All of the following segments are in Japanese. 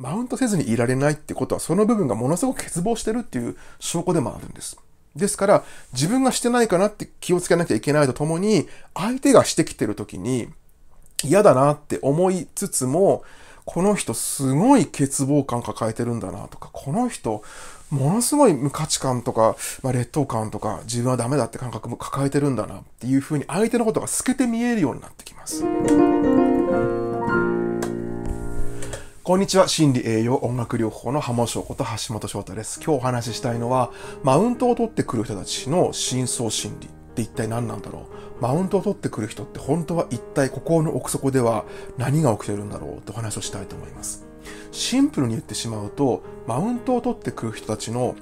マウントせずにいられないってことは、その部分がものすごく欠乏してるっていう証拠でもあるんです。ですから、自分がしてないかなって気をつけなきゃいけないとともに、相手がしてきてる時に、嫌だなって思いつつも、この人すごい欠乏感抱えてるんだなとか、この人、ものすごい無価値観とか、まあ、劣等感とか、自分はダメだって感覚も抱えてるんだなっていうふうに相手のことが透けて見えるようになってきます。こんにちは。心理栄養音楽療法の浜翔こと橋本翔太です。今日お話ししたいのは、マウントを取ってくる人たちの深層心理って一体何なんだろう？マウントを取ってくる人って本当は一体心の奥底では何が起きてるんだろうってお話をしたいと思います。シンプルに言ってしまうと、マウントを取ってくる人たちの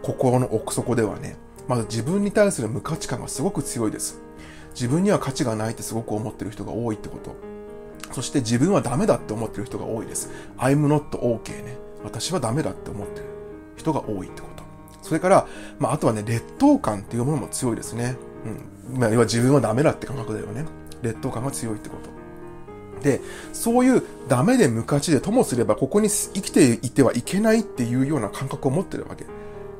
心の奥底ではね、まず自分に対する無価値観がすごく強いです。自分には価値がないってすごく思ってる人が多いってこと。そして自分はダメだって思ってる人が多いです。I'm not okay ね。私はダメだって思ってる人が多いってこと。それから、まあ、あとはね、劣等感っていうものも強いですね。うん。まあ、要は自分はダメだって感覚だよね。劣等感が強いってこと。で、そういうダメで無価値でともすればここに生きていてはいけないっていうような感覚を持ってるわけ。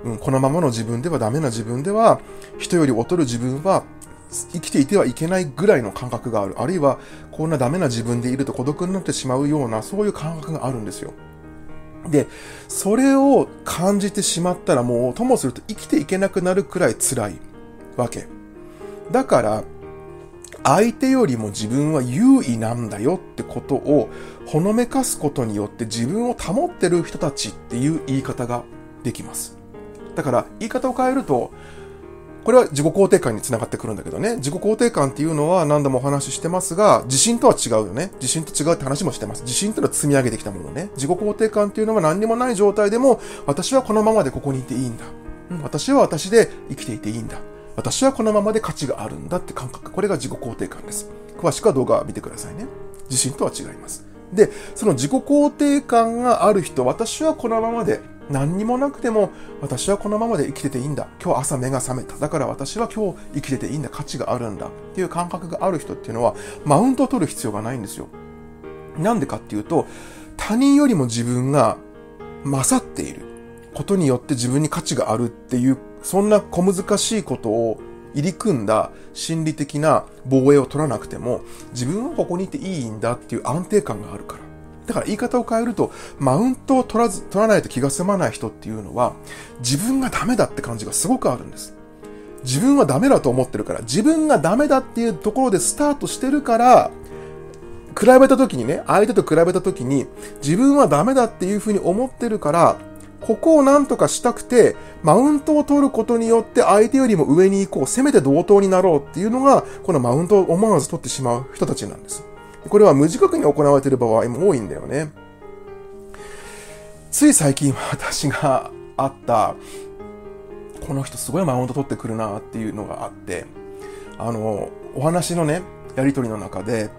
うん、このままの自分ではダメな自分では、人より劣る自分は生きていてはいけないぐらいの感覚がある。あるいは、こんなダメな自分でいると孤独になってしまうような、そういう感覚があるんですよ。で、それを感じてしまったらもう、ともすると生きていけなくなるくらい辛いわけ。だから、相手よりも自分は優位なんだよってことをほのめかすことによって自分を保ってる人たちっていう言い方ができます。だから言い方を変えると、これは自己肯定感につながってくるんだけどね。自己肯定感っていうのは何度もお話ししてますが、自信とは違うよね。自信と違うって話もしてます。自信っていうのは積み上げてきたものね。自己肯定感っていうのは何にもない状態でも、私はこのままでここにいていいんだ。うん、私は私で生きていていいんだ。私はこのままで価値があるんだって感覚。これが自己肯定感です。詳しくは動画を見てくださいね。自信とは違います。で、その自己肯定感がある人、私はこのままで何にもなくても私はこのままで生きてていいんだ。今日朝目が覚めた。だから私は今日生きてていいんだ。価値があるんだ。っていう感覚がある人っていうのはマウントを取る必要がないんですよ。なんでかっていうと他人よりも自分が勝っていることによって自分に価値があるっていうそんな小難しいことを入り組んだ心理的な防衛を取らなくても、自分はここにいていいんだっていう安定感があるから。だから言い方を変えると、マウントを取らず、取らないと気が済まない人っていうのは、自分がダメだって感じがすごくあるんです。自分はダメだと思ってるから、自分がダメだっていうところでスタートしてるから、比べた時にね、相手と比べた時に、自分はダメだっていうふうに思ってるから、ここを何とかしたくて、マウントを取ることによって相手よりも上に行こう、せめて同等になろうっていうのが、このマウントを思わず取ってしまう人たちなんです。これは無自覚に行われている場合も多いんだよね。つい最近私があった、この人すごいマウント取ってくるなっていうのがあって、あの、お話のね、やりとりの中で、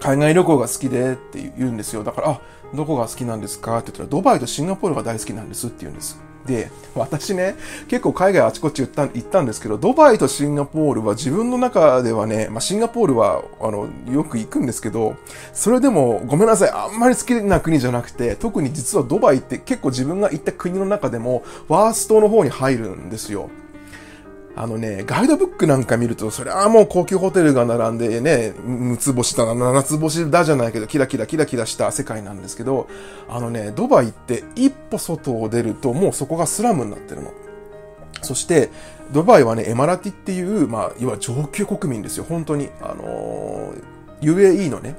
海外旅行が好きでって言うんですよ。だから、あ、どこが好きなんですかって言ったら、ドバイとシンガポールが大好きなんですって言うんです。で、私ね、結構海外あちこち行った行ったんですけど、ドバイとシンガポールは自分の中ではね、まあ、シンガポールは、あの、よく行くんですけど、それでも、ごめんなさい、あんまり好きな国じゃなくて、特に実はドバイって結構自分が行った国の中でも、ワーストの方に入るんですよ。あのね、ガイドブックなんか見ると、それはもう高級ホテルが並んでね、6つ星だな、7つ星だじゃないけど、キラキラキラキラした世界なんですけど、あのね、ドバイって一歩外を出るともうそこがスラムになってるの。そして、ドバイはね、エマラティっていう、まあ、要は上級国民ですよ、本当に。あのー、UAE のね、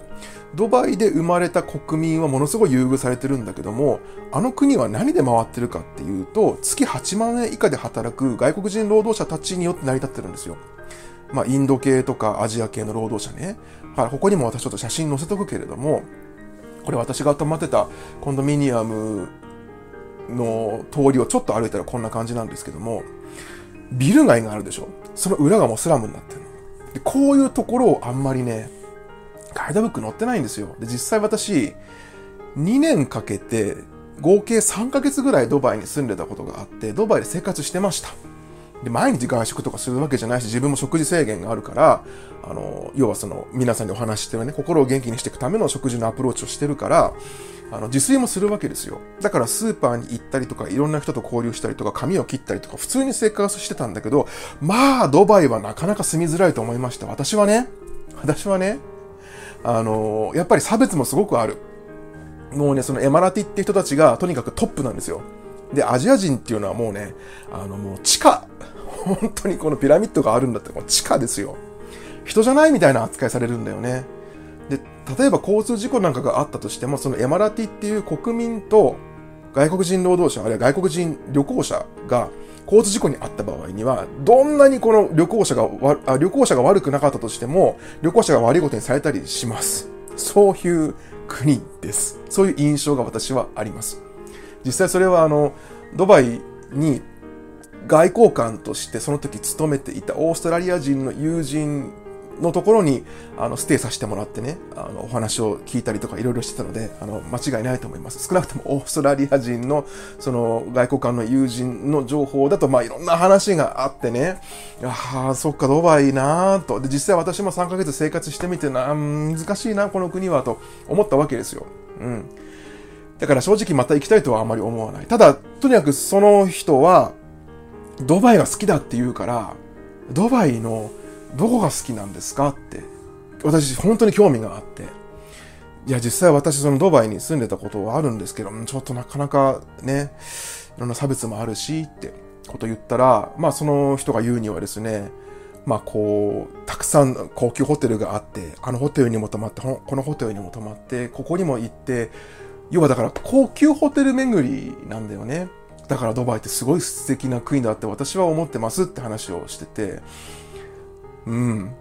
ドバイで生まれた国民はものすごい優遇されてるんだけども、あの国は何で回ってるかっていうと、月8万円以下で働く外国人労働者たちによって成り立ってるんですよ。まあ、インド系とかアジア系の労働者ね。はい、ここにも私ちょっと写真載せとくけれども、これ私が泊まってたコンドミニアムの通りをちょっと歩いたらこんな感じなんですけども、ビル街があるでしょその裏がもうスラムになってるの。でこういうところをあんまりね、ガイドブック載ってないんですよ。で、実際私、2年かけて、合計3ヶ月ぐらいドバイに住んでたことがあって、ドバイで生活してました。で、毎日外食とかするわけじゃないし、自分も食事制限があるから、あの、要はその、皆さんにお話してるね、心を元気にしていくための食事のアプローチをしてるから、あの、自炊もするわけですよ。だからスーパーに行ったりとか、いろんな人と交流したりとか、髪を切ったりとか、普通に生活してたんだけど、まあ、ドバイはなかなか住みづらいと思いました。私はね、私はね、あの、やっぱり差別もすごくある。もうね、そのエマラティって人たちがとにかくトップなんですよ。で、アジア人っていうのはもうね、あのもう地下、本当にこのピラミッドがあるんだって、もう地下ですよ。人じゃないみたいな扱いされるんだよね。で、例えば交通事故なんかがあったとしても、そのエマラティっていう国民と外国人労働者、あるいは外国人旅行者が交通事故に遭った場合には、どんなにこの旅行者があ、旅行者が悪くなかったとしても、旅行者が悪いことにされたりします。そういう国です。そういう印象が私はあります。実際それはあの、ドバイに外交官としてその時勤めていたオーストラリア人の友人のところに、あの、ステイさせてもらってね、あの、お話を聞いたりとかいろいろしてたので、あの、間違いないと思います。少なくともオーストラリア人の、その、外交官の友人の情報だと、まあ、いろんな話があってね、ああ、そっか、ドバイなと。で、実際私も3ヶ月生活してみてな、難しいな、この国は、と思ったわけですよ。うん。だから正直また行きたいとはあまり思わない。ただ、とにかくその人は、ドバイが好きだって言うから、ドバイのどこが好きなんですか？って、私本当に興味があって。いや、実際私そのドバイに住んでたことはあるんですけど、ちょっとなかなかね、いろんな差別もあるしってこと言ったら、まあその人が言うにはですね、まあこう、たくさん高級ホテルがあって、あのホテルにも泊まって、このホテルにも泊まって、ここにも行って、要はだから高級ホテル巡りなんだよね。だからドバイってすごい素敵な国だって私は思ってますって話をしてて、うん。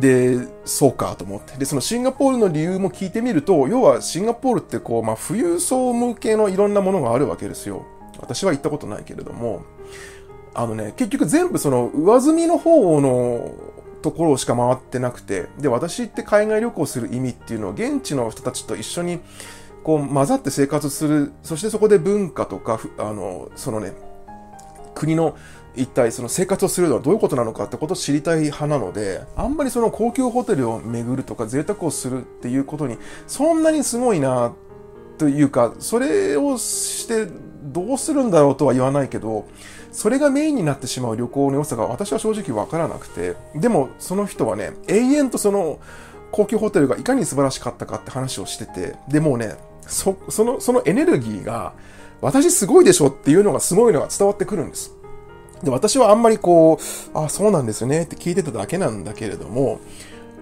で、そうかと思って。で、そのシンガポールの理由も聞いてみると、要はシンガポールってこう、まあ、富裕層向けのいろんなものがあるわけですよ。私は行ったことないけれども、あのね、結局全部その上積みの方のところしか回ってなくて、で、私って海外旅行する意味っていうのを現地の人たちと一緒にこう混ざって生活する、そしてそこで文化とか、あの、そのね、国の一体その生活をするのはどういうことなのかってことを知りたい派なので、あんまりその高級ホテルを巡るとか贅沢をするっていうことに、そんなにすごいな、というか、それをしてどうするんだろうとは言わないけど、それがメインになってしまう旅行の良さが私は正直わからなくて、でもその人はね、永遠とその高級ホテルがいかに素晴らしかったかって話をしてて、でもね、そ、その、そのエネルギーが、私すごいでしょっていうのがすごいのが伝わってくるんです。で、私はあんまりこう、あ、そうなんですよねって聞いてただけなんだけれども、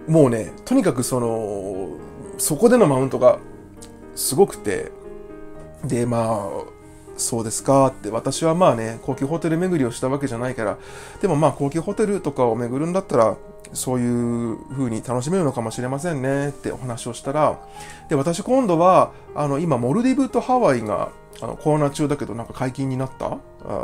もうね、とにかくその、そこでのマウントがすごくて、で、まあ、そうですかって、私はまあね、高級ホテル巡りをしたわけじゃないから、でもまあ高級ホテルとかを巡るんだったら、そういう風に楽しめるのかもしれませんねってお話をしたら、で、私今度は、あの、今、モルディブとハワイが、あの、コロナ中だけどなんか解禁になった？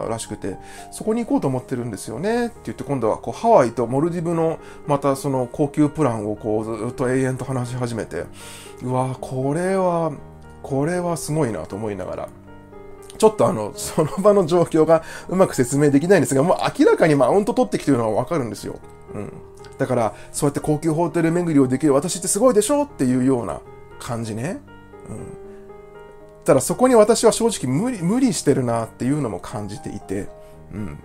らしくて、そこに行こうと思ってるんですよねって言って今度はこうハワイとモルディブのまたその高級プランをこうずっと永遠と話し始めて、うわこれは、これはすごいなと思いながら、ちょっとあの、その場の状況がうまく説明できないんですが、もう明らかにマウント取ってきてるのはわかるんですよ。うん。だから、そうやって高級ホテル巡りをできる私ってすごいでしょ？っていうような感じね。うん。ただそこに私は正直無理、無理してるなっていうのも感じていて、うん。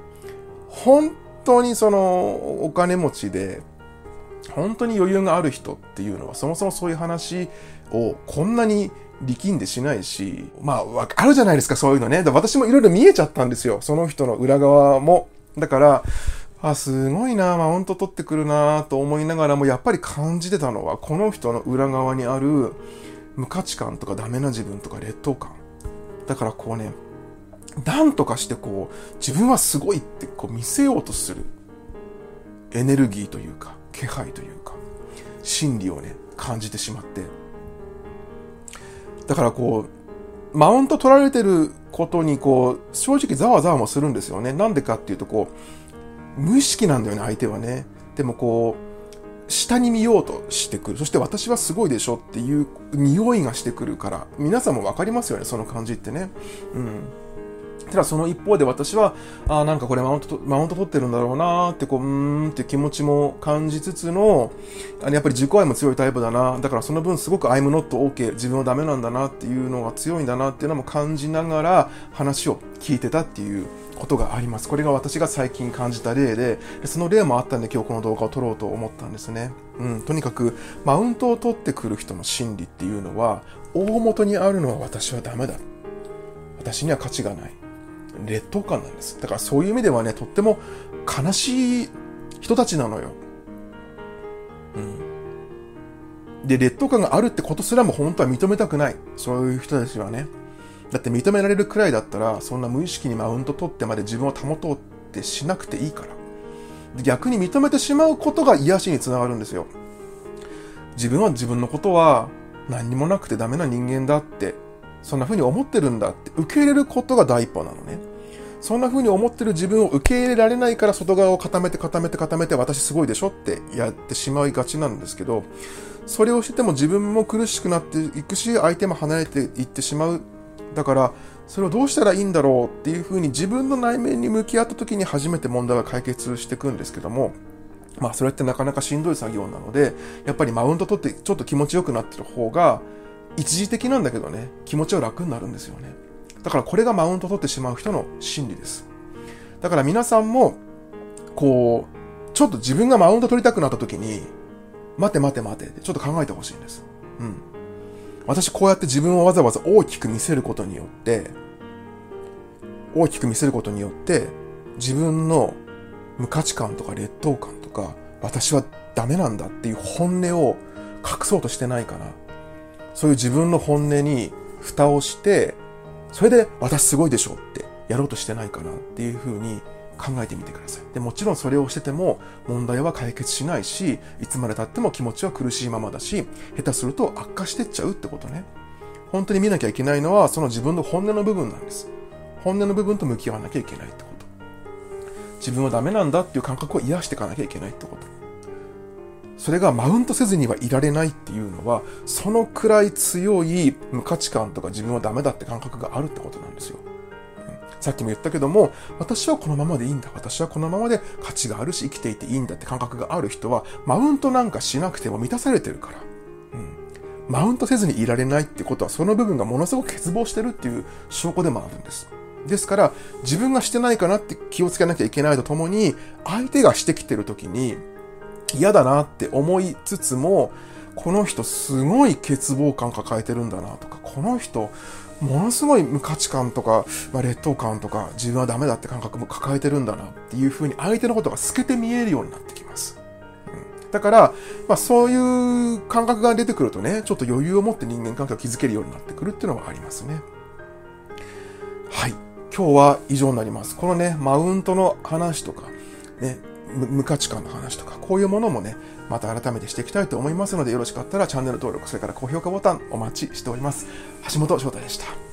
本当にそのお金持ちで、本当に余裕がある人っていうのはそもそもそういう話をこんなに力んでしないし、まあ、あるじゃないですか、そういうのね。私もいろいろ見えちゃったんですよ。その人の裏側も。だから、あ、すごいな、マウント取ってくるなと思いながらも、やっぱり感じてたのは、この人の裏側にある無価値観とかダメな自分とか劣等感。だからこうね、なんとかしてこう、自分はすごいってこう見せようとするエネルギーというか、気配というか、心理をね、感じてしまって。だからこう、マウント取られてることにこう、正直ざわざわもするんですよね。なんでかっていうとこう、無意識なんだよね、相手はね。でもこう、下に見ようとしてくる。そして私はすごいでしょっていう匂いがしてくるから、皆さんもわかりますよね、その感じってね。うん。ただその一方で私は、あ、なんかこれマウント、マウント取ってるんだろうなーってこう、うーんって気持ちも感じつつの、あやっぱり自己愛も強いタイプだな。だからその分すごく I'm not OK、自分はダメなんだなっていうのが強いんだなっていうのも感じながら話を聞いてたっていうことがあります。これが私が最近感じた例で、その例もあったんで今日この動画を撮ろうと思ったんですね。うん、とにかくマウントを取ってくる人の心理っていうのは、大元にあるのは私はダメだ。私には価値がない。劣等感なんです。だからそういう意味ではね、とっても悲しい人たちなのよ。うん。で、劣等感があるってことすらも本当は認めたくない。そういう人たちはね。だって認められるくらいだったら、そんな無意識にマウント取ってまで自分を保とうってしなくていいから。逆に認めてしまうことが癒しにつながるんですよ。自分は自分のことは何にもなくてダメな人間だってそんな風に思ってるんだって受け入れることが第一歩なのね。そんな風に思ってる自分を受け入れられないから外側を固めて固めて固めて私すごいでしょってやってしまいがちなんですけど、それをしてても自分も苦しくなっていくし、相手も離れていってしまう。だから、それをどうしたらいいんだろうっていう風に自分の内面に向き合った時に初めて問題は解決していくんですけども、まあそれってなかなかしんどい作業なので、やっぱりマウント取ってちょっと気持ちよくなってる方が、一時的なんだけどね、気持ちは楽になるんですよね。だからこれがマウント取ってしまう人の心理です。だから皆さんも、こう、ちょっと自分がマウント取りたくなった時に、待て待て待てってちょっと考えてほしいんです。うん。私こうやって自分をわざわざ大きく見せることによって、大きく見せることによって、自分の無価値観とか劣等感とか、私はダメなんだっていう本音を隠そうとしてないかな。そういう自分の本音に蓋をして、それで私すごいでしょってやろうとしてないかなっていうふうに考えてみてください。で、もちろんそれをしてても問題は解決しないし、いつまで経っても気持ちは苦しいままだし、下手すると悪化してっちゃうってことね。本当に見なきゃいけないのはその自分の本音の部分なんです。本音の部分と向き合わなきゃいけないってこと。自分はダメなんだっていう感覚を癒していかなきゃいけないってこと。それがマウントせずにはいられないっていうのは、そのくらい強い無価値観とか自分はダメだって感覚があるってことなんですよ。さっきも言ったけども、私はこのままでいいんだ。私はこのままで価値があるし生きていていいんだって感覚がある人は、マウントなんかしなくても満たされてるから。うん。マウントせずにいられないってことは、その部分がものすごく欠乏してるっていう証拠でもあるんです。ですから、自分がしてないかなって気をつけなきゃいけないとともに、相手がしてきてる時に、嫌だなって思いつつも、この人すごい欠乏感抱えてるんだなとか、この人、ものすごい無価値観とか、まあ、劣等感とか、自分はダメだって感覚も抱えてるんだなっていうふうに相手のことが透けて見えるようになってきます。うん、だから、まあ、そういう感覚が出てくるとね、ちょっと余裕を持って人間関係を築けるようになってくるっていうのはありますね。はい。今日は以上になります。このね、マウントの話とか、ね、無価値観の話とか、こういうものもね、また改めてしていきたいと思いますので、よろしかったらチャンネル登録、それから高評価ボタンお待ちしております。橋本翔太でした。